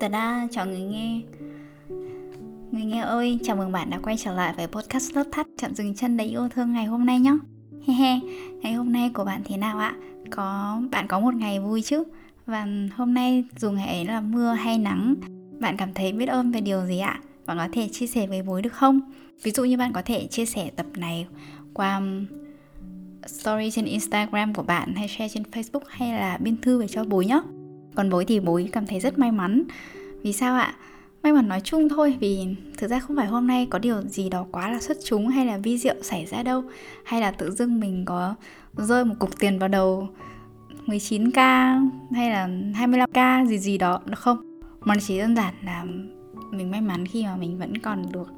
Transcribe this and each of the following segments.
Tớ đã chào người nghe Người nghe ơi, chào mừng bạn đã quay trở lại với podcast lớp thắt chạm dừng chân đầy yêu thương ngày hôm nay nhé He he, ngày hôm nay của bạn thế nào ạ? Có bạn có một ngày vui chứ? Và hôm nay dù ngày ấy là mưa hay nắng Bạn cảm thấy biết ơn về điều gì ạ? Bạn có thể chia sẻ với bối được không? Ví dụ như bạn có thể chia sẻ tập này qua um, story trên Instagram của bạn hay share trên Facebook hay là biên thư về cho bối nhé còn bối thì bối cảm thấy rất may mắn. Vì sao ạ? May mắn nói chung thôi, vì thực ra không phải hôm nay có điều gì đó quá là xuất chúng hay là vi diệu xảy ra đâu. Hay là tự dưng mình có rơi một cục tiền vào đầu 19k hay là 25k gì gì đó, được không? Mà chỉ đơn giản là mình may mắn khi mà mình vẫn còn được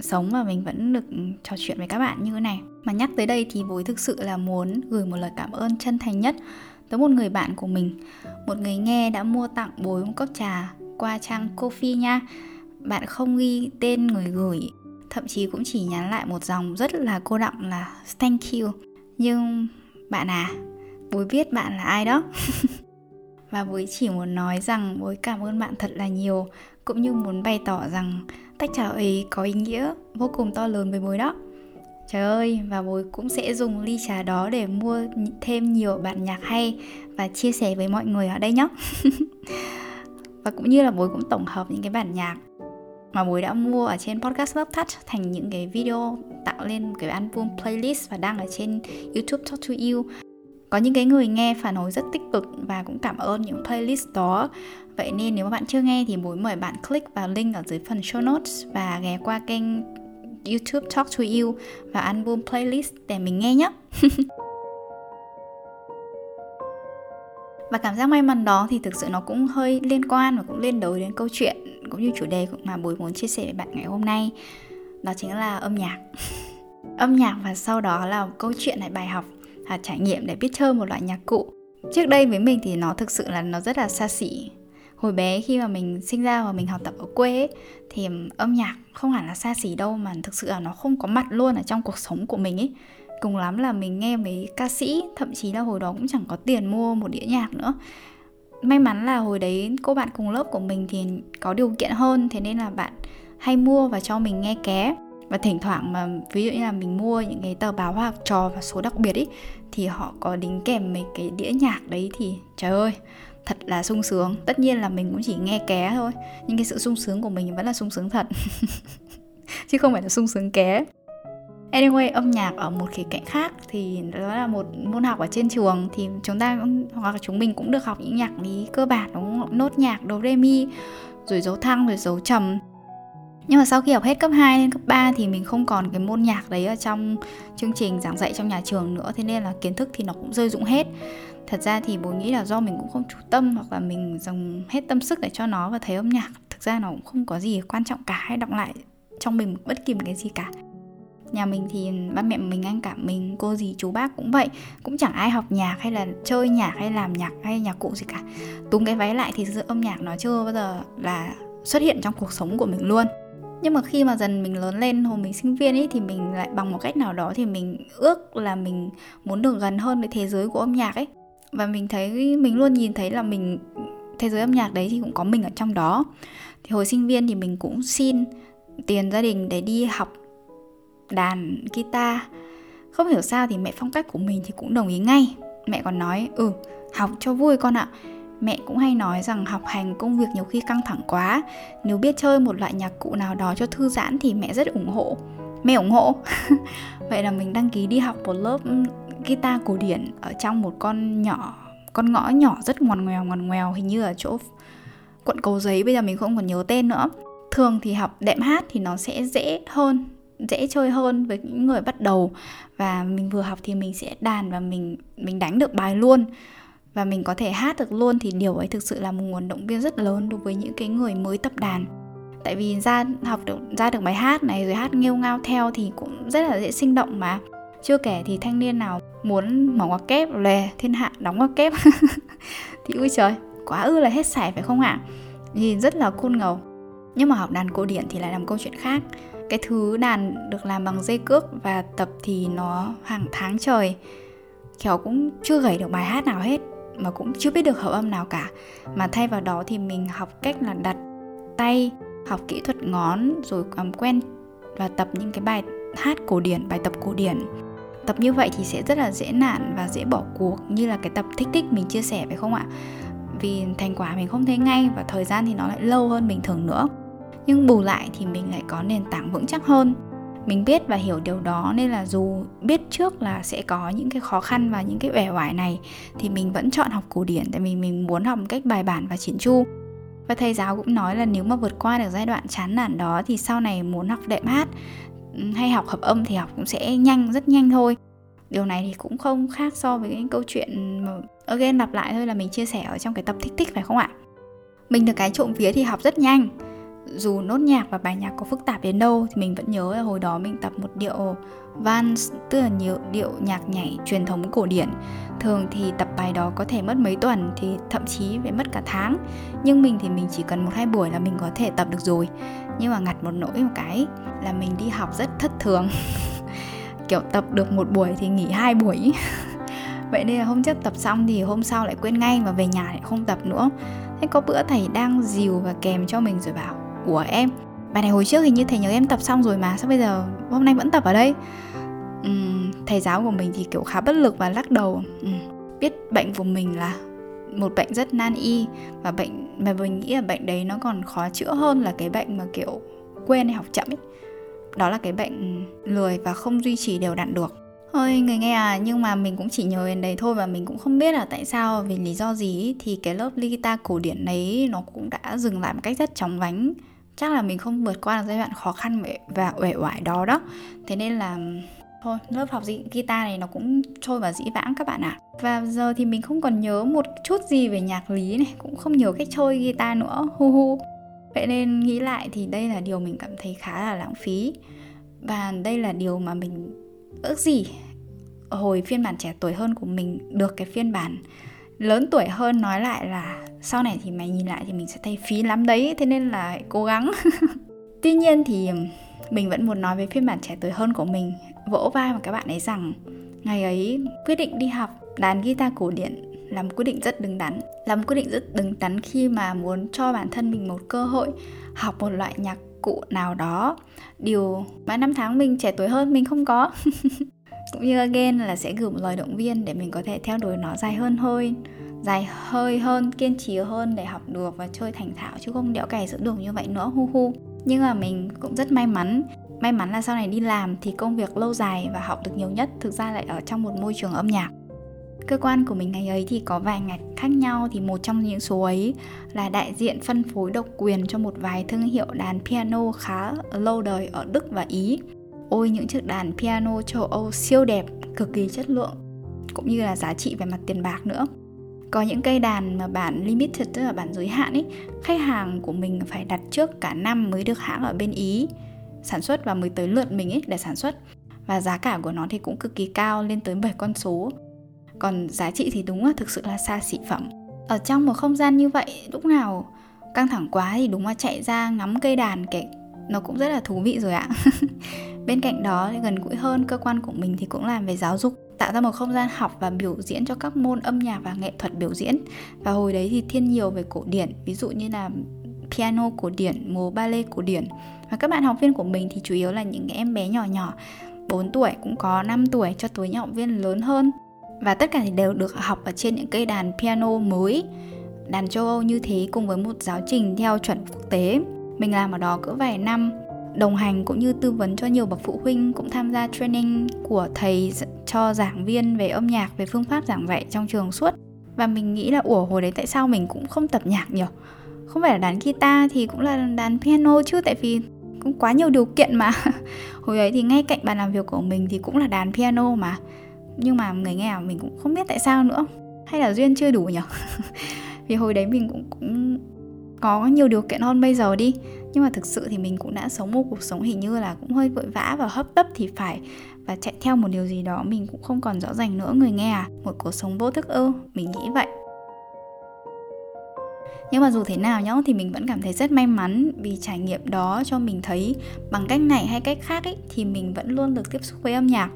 sống và mình vẫn được trò chuyện với các bạn như thế này. Mà nhắc tới đây thì bối thực sự là muốn gửi một lời cảm ơn chân thành nhất với một người bạn của mình. Một người nghe đã mua tặng bối một cốc trà qua trang Coffee nha. Bạn không ghi tên người gửi, thậm chí cũng chỉ nhắn lại một dòng rất là cô đọng là thank you. Nhưng bạn à bối biết bạn là ai đó? Và bối chỉ muốn nói rằng bối cảm ơn bạn thật là nhiều, cũng như muốn bày tỏ rằng tách trà ấy có ý nghĩa vô cùng to lớn với bối đó. Trời ơi, và bối cũng sẽ dùng ly trà đó để mua thêm nhiều bản nhạc hay và chia sẻ với mọi người ở đây nhé. và cũng như là bối cũng tổng hợp những cái bản nhạc mà bối đã mua ở trên podcast Love Touch thành những cái video tạo lên cái album playlist và đăng ở trên YouTube Talk to You. Có những cái người nghe phản hồi rất tích cực và cũng cảm ơn những playlist đó. Vậy nên nếu mà bạn chưa nghe thì bối mời bạn click vào link ở dưới phần show notes và ghé qua kênh YouTube Talk to You và album playlist để mình nghe nhé. và cảm giác may mắn đó thì thực sự nó cũng hơi liên quan và cũng liên đới đến câu chuyện cũng như chủ đề mà buổi muốn chia sẻ với bạn ngày hôm nay. Đó chính là âm nhạc. Âm nhạc và sau đó là câu chuyện hay bài học và trải nghiệm để biết chơi một loại nhạc cụ. Trước đây với mình thì nó thực sự là nó rất là xa xỉ hồi bé khi mà mình sinh ra và mình học tập ở quê ấy, thì âm nhạc không hẳn là xa xỉ đâu mà thực sự là nó không có mặt luôn ở trong cuộc sống của mình ấy. Cùng lắm là mình nghe mấy ca sĩ thậm chí là hồi đó cũng chẳng có tiền mua một đĩa nhạc nữa. May mắn là hồi đấy cô bạn cùng lớp của mình thì có điều kiện hơn thế nên là bạn hay mua và cho mình nghe ké. Và thỉnh thoảng mà ví dụ như là mình mua những cái tờ báo hoa trò và số đặc biệt ấy thì họ có đính kèm mấy cái đĩa nhạc đấy thì trời ơi thật là sung sướng. Tất nhiên là mình cũng chỉ nghe ké thôi. Nhưng cái sự sung sướng của mình vẫn là sung sướng thật. Chứ không phải là sung sướng ké. Anyway, âm nhạc ở một khía cạnh khác thì đó là một môn học ở trên trường. Thì chúng ta hoặc là chúng mình cũng được học những nhạc lý cơ bản đúng không? Nốt nhạc do re mi, rồi dấu thăng rồi dấu trầm. Nhưng mà sau khi học hết cấp 2 lên cấp 3 thì mình không còn cái môn nhạc đấy ở trong chương trình giảng dạy trong nhà trường nữa. Thế nên là kiến thức thì nó cũng rơi rụng hết thật ra thì bố nghĩ là do mình cũng không chú tâm hoặc là mình dành hết tâm sức để cho nó và thấy âm nhạc. Thực ra nó cũng không có gì quan trọng cả hay đọng lại trong mình bất kỳ một cái gì cả. Nhà mình thì ba mẹ mình, anh cả mình, cô gì chú bác cũng vậy. Cũng chẳng ai học nhạc hay là chơi nhạc hay làm nhạc hay nhạc cụ gì cả. Túm cái váy lại thì sự âm nhạc nó chưa bao giờ là xuất hiện trong cuộc sống của mình luôn. Nhưng mà khi mà dần mình lớn lên, hồi mình sinh viên ấy thì mình lại bằng một cách nào đó thì mình ước là mình muốn được gần hơn với thế giới của âm nhạc ấy và mình thấy, mình luôn nhìn thấy là mình, thế giới âm nhạc đấy thì cũng có mình ở trong đó. Thì hồi sinh viên thì mình cũng xin tiền gia đình để đi học đàn, guitar. Không hiểu sao thì mẹ phong cách của mình thì cũng đồng ý ngay. Mẹ còn nói ừ học cho vui con ạ. Mẹ cũng hay nói rằng học hành công việc nhiều khi căng thẳng quá. Nếu biết chơi một loại nhạc cụ nào đó cho thư giãn thì mẹ rất ủng hộ. Mẹ ủng hộ. Vậy là mình đăng ký đi học một lớp guitar cổ điển ở trong một con nhỏ, con ngõ nhỏ rất ngoằn ngoèo ngoằn ngoèo, hình như ở chỗ quận cầu giấy, bây giờ mình không còn nhớ tên nữa. Thường thì học đệm hát thì nó sẽ dễ hơn, dễ chơi hơn với những người bắt đầu. Và mình vừa học thì mình sẽ đàn và mình mình đánh được bài luôn. Và mình có thể hát được luôn thì điều ấy thực sự là một nguồn động viên rất lớn đối với những cái người mới tập đàn. Tại vì ra học được, ra được bài hát này rồi hát nghêu ngao theo thì cũng rất là dễ sinh động mà. Chưa kể thì thanh niên nào muốn mở ngoặc kép lè thiên hạ đóng ngoặc kép. Thì ui trời quá ư là hết sảy phải không ạ? Nhìn rất là cool ngầu. Nhưng mà học đàn cổ điển thì lại làm câu chuyện khác. Cái thứ đàn được làm bằng dây cước và tập thì nó hàng tháng trời. Khéo cũng chưa gảy được bài hát nào hết mà cũng chưa biết được hợp âm nào cả. Mà thay vào đó thì mình học cách là đặt tay học kỹ thuật ngón rồi um, quen và tập những cái bài hát cổ điển bài tập cổ điển tập như vậy thì sẽ rất là dễ nản và dễ bỏ cuộc, như là cái tập thích thích mình chia sẻ, phải không ạ? Vì thành quả mình không thấy ngay và thời gian thì nó lại lâu hơn bình thường nữa. Nhưng bù lại thì mình lại có nền tảng vững chắc hơn. Mình biết và hiểu điều đó nên là dù biết trước là sẽ có những cái khó khăn và những cái vẻ oải này, thì mình vẫn chọn học cổ điển tại vì mình muốn học một cách bài bản và chỉn chu. Và thầy giáo cũng nói là nếu mà vượt qua được giai đoạn chán nản đó thì sau này muốn học đệm hát hay học hợp âm thì học cũng sẽ nhanh, rất nhanh thôi. Điều này thì cũng không khác so với cái câu chuyện mà, again, lặp lại thôi là mình chia sẻ ở trong cái tập thích thích, phải không ạ? Mình được cái trộm vía thì học rất nhanh dù nốt nhạc và bài nhạc có phức tạp đến đâu thì mình vẫn nhớ là hồi đó mình tập một điệu vals, tức là nhiều điệu nhạc nhảy truyền thống cổ điển. Thường thì tập bài đó có thể mất mấy tuần thì thậm chí phải mất cả tháng. Nhưng mình thì mình chỉ cần một hai buổi là mình có thể tập được rồi. Nhưng mà ngặt một nỗi một cái là mình đi học rất thất thường. Kiểu tập được một buổi thì nghỉ hai buổi. Vậy nên là hôm trước tập xong thì hôm sau lại quên ngay và về nhà lại không tập nữa. Thế có bữa thầy đang dìu và kèm cho mình rồi bảo của em. Bài này hồi trước hình như thầy nhớ em tập xong rồi mà sao bây giờ hôm nay vẫn tập ở đây? Uhm, thầy giáo của mình thì kiểu khá bất lực và lắc đầu. Uhm, biết bệnh của mình là một bệnh rất nan y và bệnh mà mình nghĩ là bệnh đấy nó còn khó chữa hơn là cái bệnh mà kiểu quên hay học chậm ấy. Đó là cái bệnh lười và không duy trì đều đặn được. Thôi người nghe à, nhưng mà mình cũng chỉ nhờ đến đấy thôi và mình cũng không biết là tại sao vì lý do gì thì cái lớp guitar cổ điển đấy nó cũng đã dừng lại một cách rất chóng vánh chắc là mình không vượt qua được giai đoạn khó khăn và uể oải đó đó. Thế nên là, thôi, lớp học guitar này nó cũng trôi vào dĩ vãng các bạn ạ. À. và giờ thì mình không còn nhớ một chút gì về nhạc lý này, cũng không nhớ cách chơi guitar nữa. Hu hu. Vậy nên nghĩ lại thì đây là điều mình cảm thấy khá là lãng phí. Và đây là điều mà mình ước gì hồi phiên bản trẻ tuổi hơn của mình được cái phiên bản lớn tuổi hơn nói lại là sau này thì mày nhìn lại thì mình sẽ thấy phí lắm đấy, thế nên là cố gắng. Tuy nhiên thì mình vẫn muốn nói với phiên bản trẻ tuổi hơn của mình, vỗ vai và các bạn ấy rằng ngày ấy quyết định đi học, đàn guitar cổ điển là một quyết định rất đứng đắn, là một quyết định rất đứng đắn khi mà muốn cho bản thân mình một cơ hội học một loại nhạc cụ nào đó. Điều mà năm tháng mình trẻ tuổi hơn mình không có. cũng như again là sẽ gửi một lời động viên để mình có thể theo đuổi nó dài hơn thôi dài hơi hơn, kiên trì hơn để học được và chơi thành thạo chứ không đẽo cày giữa đường như vậy nữa, hu hu nhưng mà mình cũng rất may mắn may mắn là sau này đi làm thì công việc lâu dài và học được nhiều nhất thực ra lại ở trong một môi trường âm nhạc cơ quan của mình ngày ấy thì có vài ngạch khác nhau thì một trong những số ấy là đại diện phân phối độc quyền cho một vài thương hiệu đàn piano khá lâu đời ở Đức và Ý. Ôi những chiếc đàn piano châu Âu siêu đẹp, cực kỳ chất lượng cũng như là giá trị về mặt tiền bạc nữa. Có những cây đàn mà bản limited tức là bản giới hạn ấy khách hàng của mình phải đặt trước cả năm mới được hãng ở bên ý sản xuất và mới tới lượt mình ấy để sản xuất. Và giá cả của nó thì cũng cực kỳ cao lên tới 7 con số. Còn giá trị thì đúng là thực sự là xa xỉ phẩm. Ở trong một không gian như vậy lúc nào căng thẳng quá thì đúng là chạy ra ngắm cây đàn kể nó cũng rất là thú vị rồi ạ. Bên cạnh đó, gần gũi hơn, cơ quan của mình thì cũng làm về giáo dục, tạo ra một không gian học và biểu diễn cho các môn âm nhạc và nghệ thuật biểu diễn. Và hồi đấy thì thiên nhiều về cổ điển, ví dụ như là piano cổ điển, múa ballet cổ điển. Và các bạn học viên của mình thì chủ yếu là những em bé nhỏ nhỏ 4 tuổi cũng có 5 tuổi cho tới những học viên lớn hơn. Và tất cả thì đều được học ở trên những cây đàn piano mới, đàn châu Âu như thế cùng với một giáo trình theo chuẩn quốc tế mình làm ở đó cỡ vài năm, đồng hành cũng như tư vấn cho nhiều bậc phụ huynh, cũng tham gia training của thầy cho giảng viên về âm nhạc, về phương pháp giảng dạy trong trường suốt. Và mình nghĩ là, ủa, hồi đấy tại sao mình cũng không tập nhạc nhiều không phải là đàn guitar thì cũng là đàn piano chứ, tại vì cũng quá nhiều điều kiện mà. Hồi ấy thì ngay cạnh bàn làm việc của mình thì cũng là đàn piano mà. Nhưng mà người nghe mình cũng không biết tại sao nữa. Hay là duyên chưa đủ nhỉ? Vì hồi đấy mình cũng cũng có nhiều điều kiện hơn bây giờ đi. Nhưng mà thực sự thì mình cũng đã sống một cuộc sống hình như là cũng hơi vội vã và hấp tấp thì phải. Và chạy theo một điều gì đó mình cũng không còn rõ ràng nữa, người nghe à? Một cuộc sống vô thức ư? Mình nghĩ vậy. Nhưng mà dù thế nào nhá, thì mình vẫn cảm thấy rất may mắn vì trải nghiệm đó cho mình thấy bằng cách này hay cách khác ấy, thì mình vẫn luôn được tiếp xúc với âm nhạc.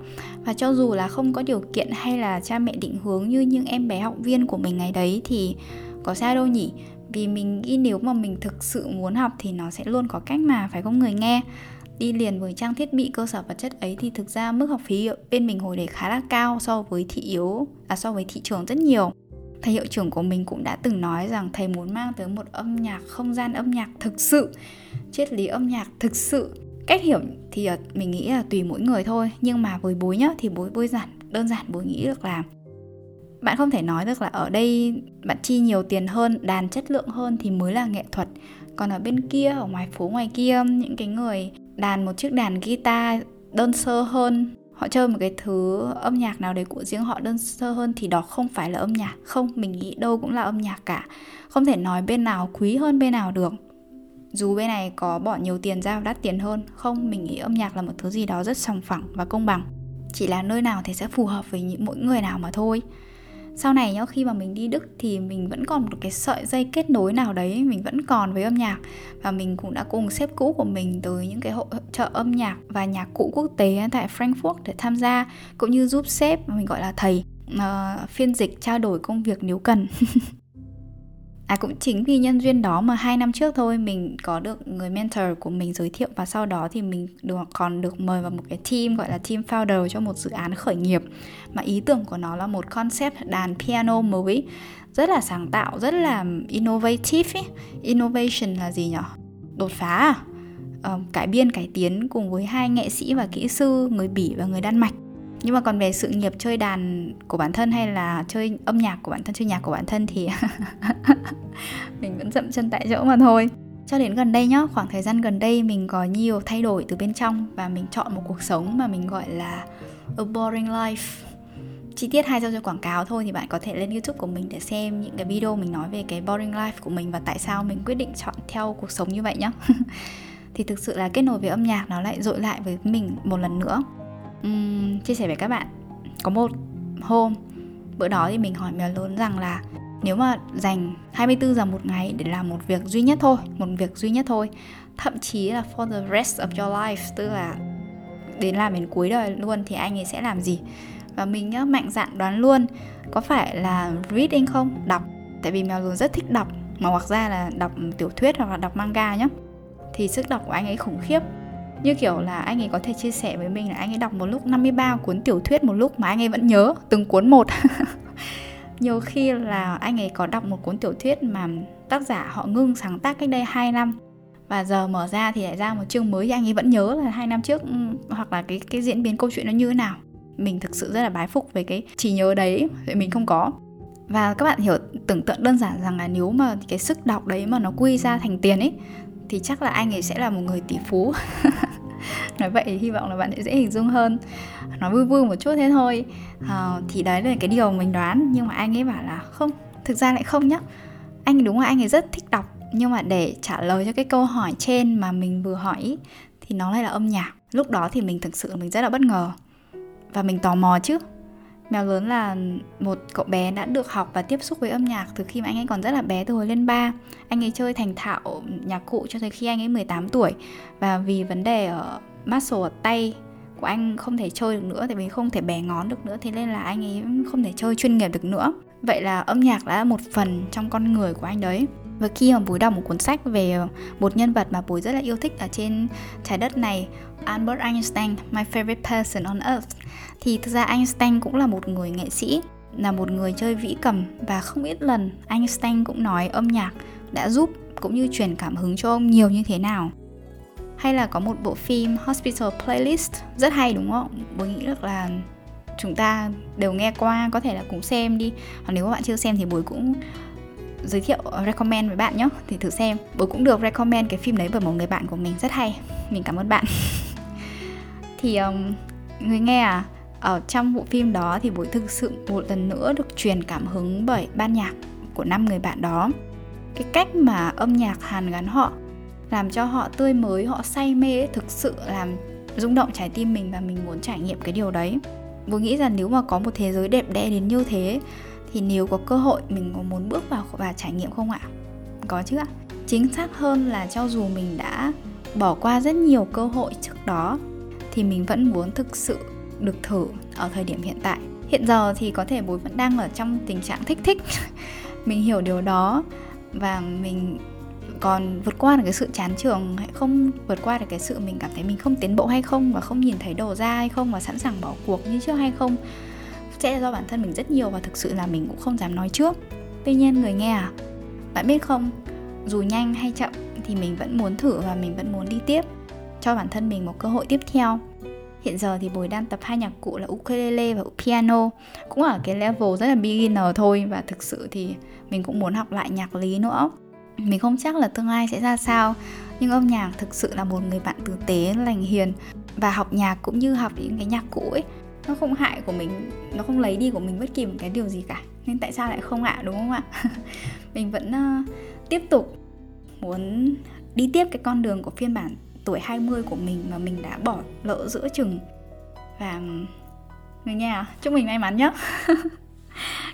Và cho dù là không có điều kiện hay là cha mẹ định hướng như những em bé học viên của mình ngày đấy thì có sai đâu nhỉ? Vì mình nghĩ nếu mà mình thực sự muốn học thì nó sẽ luôn có cách mà, phải có người nghe? Đi liền với trang thiết bị cơ sở vật chất ấy thì thực ra mức học phí bên mình hồi đấy khá là cao so với thị yếu à so với thị trường rất nhiều. Thầy hiệu trưởng của mình cũng đã từng nói rằng thầy muốn mang tới một âm nhạc, không gian âm nhạc thực sự, triết lý âm nhạc thực sự. Cách hiểu thì à, mình nghĩ là tùy mỗi người thôi, nhưng mà với bối nhá, thì bối bối giản, đơn giản bối nghĩ được là bạn không thể nói được là ở đây bạn chi nhiều tiền hơn, đàn chất lượng hơn thì mới là nghệ thuật. Còn ở bên kia, ở ngoài phố ngoài kia, những cái người đàn một chiếc đàn guitar đơn sơ hơn, họ chơi một cái thứ âm nhạc nào đấy của riêng họ đơn sơ hơn thì đó không phải là âm nhạc. Không, mình nghĩ đâu cũng là âm nhạc cả. Không thể nói bên nào quý hơn bên nào được. Dù bên này có bỏ nhiều tiền ra đắt tiền hơn, không, mình nghĩ âm nhạc là một thứ gì đó rất sòng phẳng và công bằng. Chỉ là nơi nào thì sẽ phù hợp với những mỗi người nào mà thôi sau này nhá khi mà mình đi đức thì mình vẫn còn một cái sợi dây kết nối nào đấy mình vẫn còn với âm nhạc. Và mình cũng đã cùng sếp cũ của mình tới những cái hội trợ âm nhạc và nhạc cụ quốc tế tại frankfurt để tham gia cũng như giúp sếp mình gọi là thầy uh, phiên dịch trao đổi công việc nếu cần. À cũng chính vì nhân duyên đó mà hai năm trước thôi mình có được người mentor của mình giới thiệu và sau đó thì mình được còn được mời vào một cái team gọi là team founder cho một dự án khởi nghiệp mà ý tưởng của nó là một concept đàn piano mới rất là sáng tạo rất là innovative ý. innovation là gì nhỉ đột phá à? Uh, cải biên cải tiến cùng với hai nghệ sĩ và kỹ sư người bỉ và người đan mạch nhưng mà còn về sự nghiệp chơi đàn của bản thân hay là chơi âm nhạc của bản thân, chơi nhạc của bản thân thì mình vẫn dậm chân tại chỗ mà thôi. Cho đến gần đây nhá, khoảng thời gian gần đây mình có nhiều thay đổi từ bên trong và mình chọn một cuộc sống mà mình gọi là a boring life. Chi tiết hay cho quảng cáo thôi thì bạn có thể lên youtube của mình để xem những cái video mình nói về cái boring life của mình và tại sao mình quyết định chọn theo cuộc sống như vậy nhá. Thì thực sự là kết nối với âm nhạc nó lại dội lại với mình một lần nữa um, chia sẻ với các bạn. Có một hôm bữa đó thì mình hỏi mèo lớn rằng là nếu mà dành 24 giờ một ngày để làm một việc duy nhất thôi một việc duy nhất thôi thậm chí là for the rest of your life tức là đến làm đến cuối đời luôn thì anh ấy sẽ làm gì? Và mình nhá mạnh dạn đoán luôn có phải là reading không? Đọc. Tại vì mèo lớn rất thích đọc mà hoặc ra là đọc tiểu thuyết hoặc là đọc manga nhá. Thì sức đọc của anh ấy khủng khiếp như kiểu là anh ấy có thể chia sẻ với mình là anh ấy đọc một lúc 53 cuốn tiểu thuyết một lúc mà anh ấy vẫn nhớ từng cuốn một. Nhiều khi là anh ấy có đọc một cuốn tiểu thuyết mà tác giả họ ngưng sáng tác cách đây 2 năm và giờ mở ra thì lại ra một chương mới thì anh ấy vẫn nhớ là hai năm trước ừ, hoặc là cái cái diễn biến câu chuyện nó như thế nào. Mình thực sự rất là bái phục về cái chỉ nhớ đấy vậy mình không có. Và các bạn hiểu, tưởng tượng đơn giản rằng là nếu mà cái sức đọc đấy mà nó quy ra thành tiền ấy, thì chắc là anh ấy sẽ là một người tỷ phú. nói vậy thì hy vọng là bạn sẽ dễ hình dung hơn. Nói vui vui một chút thế thôi. À, thì đấy là cái điều mình đoán nhưng mà anh ấy bảo là không thực ra lại không nhá. Anh đúng là anh ấy rất thích đọc nhưng mà để trả lời cho cái câu hỏi trên mà mình vừa hỏi thì nó lại là âm nhạc. Lúc đó thì mình thực sự mình rất là bất ngờ. Và mình tò mò chứ. Mèo lớn là một cậu bé đã được học và tiếp xúc với âm nhạc từ khi mà anh ấy còn rất là bé từ hồi lên ba. Anh ấy chơi thành thạo nhạc cụ cho tới khi anh ấy 18 tuổi. Và vì vấn đề ở muscle ở tay của anh không thể chơi được nữa tại vì không thể bẻ ngón được nữa thế nên là anh ấy không thể chơi chuyên nghiệp được nữa. Vậy là âm nhạc đã là một phần trong con người của anh đấy. Và khi mà bùi đọc một cuốn sách về một nhân vật mà bùi rất là yêu thích ở trên trái đất này Albert Einstein, my favorite person on earth thì thực ra Einstein cũng là một người nghệ sĩ là một người chơi vĩ cầm. Và không ít lần Einstein cũng nói âm nhạc đã giúp cũng như truyền cảm hứng cho ông nhiều như thế nào hay là có một bộ phim Hospital Playlist rất hay đúng không? Bố nghĩ được là chúng ta đều nghe qua có thể là cũng xem đi. Hoặc nếu các bạn chưa xem thì bố cũng giới thiệu ờ, recommend với bạn nhé thì thử xem. Bố cũng được recommend cái phim đấy bởi một người bạn của mình rất hay. Mình cảm ơn bạn. Thì um, người nghe à? Ở trong bộ phim đó thì bối thực sự một lần nữa được truyền cảm hứng bởi ban nhạc của năm người bạn đó. Cái cách mà âm nhạc hàn gắn họ làm cho họ tươi mới, họ say mê thực sự làm rung động trái tim mình và mình muốn trải nghiệm cái điều đấy Bố nghĩ rằng nếu mà có một thế giới đẹp đẽ đến như thế, thì nếu có cơ hội mình có muốn bước vào và trải nghiệm không ạ? Có chứ ạ. Chính xác hơn là cho dù mình đã bỏ qua rất nhiều cơ hội trước đó, thì mình vẫn muốn thực sự được thử ở thời điểm hiện tại. Hiện giờ thì có thể bố vẫn đang ở trong tình trạng thích thích. mình hiểu điều đó và mình còn vượt qua được cái sự chán trường, hay không vượt qua được cái sự mình cảm thấy mình không tiến bộ hay không và không nhìn thấy đầu ra hay không và sẵn sàng bỏ cuộc như trước hay không, sẽ là do bản thân mình rất nhiều và thực sự là mình cũng không dám nói trước. Tuy nhiên người nghe à bạn biết không, dù nhanh hay chậm thì mình vẫn muốn thử và mình vẫn muốn đi tiếp, cho bản thân mình một cơ hội tiếp theo. Hiện giờ thì Bồi đang tập hai nhạc cụ là ukulele và piano, Cũng ở cái level rất là beginner thôi Và thực sự thì mình cũng muốn học lại nhạc lý nữa mình không chắc là tương lai sẽ ra sao nhưng âm nhạc thực sự là một người bạn tử tế lành hiền và học nhạc cũng như học những cái nhạc cũ ấy. Nó không hại của mình nó không lấy đi của mình bất kỳ một cái điều gì cả. Nên tại sao lại không ạ đúng không ạ? Mình vẫn uh, tiếp tục muốn đi tiếp cái con đường của phiên bản tuổi 20 của mình mà mình đã bỏ lỡ giữa chừng. Và người nhà chúc mình may mắn nhé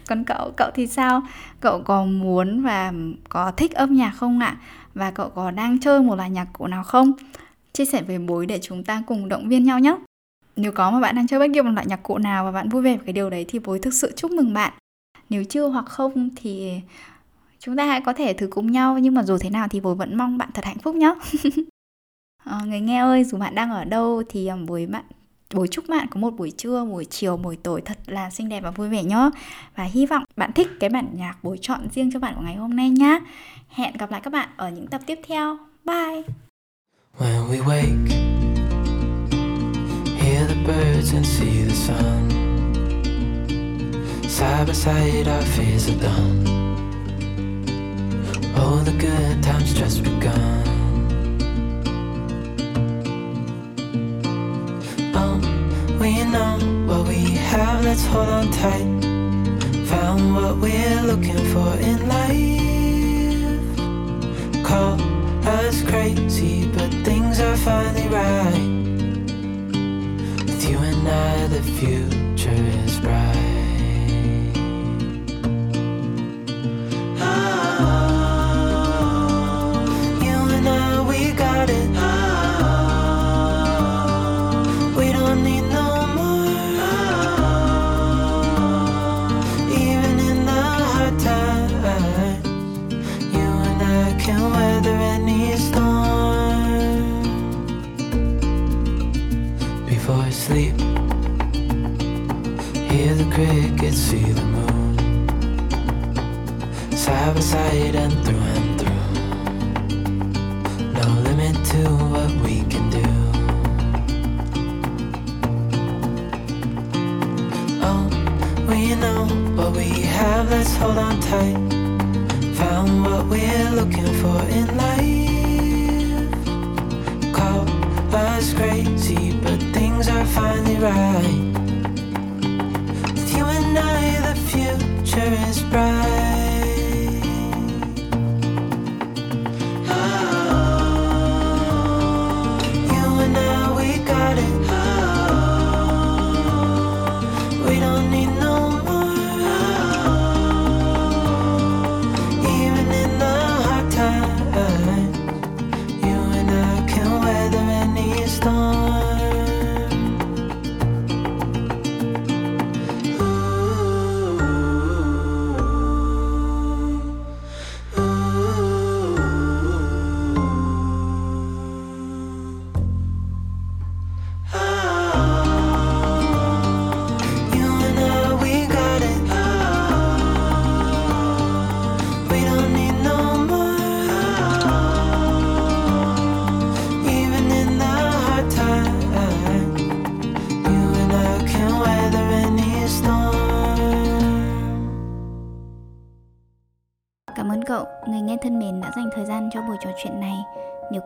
còn cậu cậu thì sao? Cậu có muốn và có thích âm nhạc không ạ? Và cậu có đang chơi một loại nhạc cụ nào không? Chia sẻ với bối để chúng ta cùng động viên nhau nhé. Nếu có mà bạn đang chơi bất kỳ một loại nhạc cụ nào và bạn vui vẻ với cái điều đấy thì bối thực sự chúc mừng bạn. Nếu chưa hoặc không thì chúng ta hãy có thể thử cùng nhau nhưng mà dù thế nào thì bối vẫn mong bạn thật hạnh phúc nhé. À, người nghe ơi dù bạn đang ở đâu thì bối bạn Bồi chúc bạn có một buổi trưa, buổi chiều, buổi tối thật là xinh đẹp và vui vẻ nhé. Và hy vọng bạn thích cái bản nhạc bối chọn riêng cho bạn của ngày hôm nay nhé. Hẹn gặp lại các bạn ở những tập tiếp theo. Bye! When we wake, hear the birds and see the sun. Side by side our fears are done. All the good times just begun. We know what we have, let's hold on tight. Found what we're looking for in life. Call us crazy, but things are finally right. With you and I, the future is bright. Crickets see the moon Side by side and through and through. No limit to what we can do. Oh, we know what we have, let's hold on tight. Found what we're looking for in life. Call us crazy, but things are finally right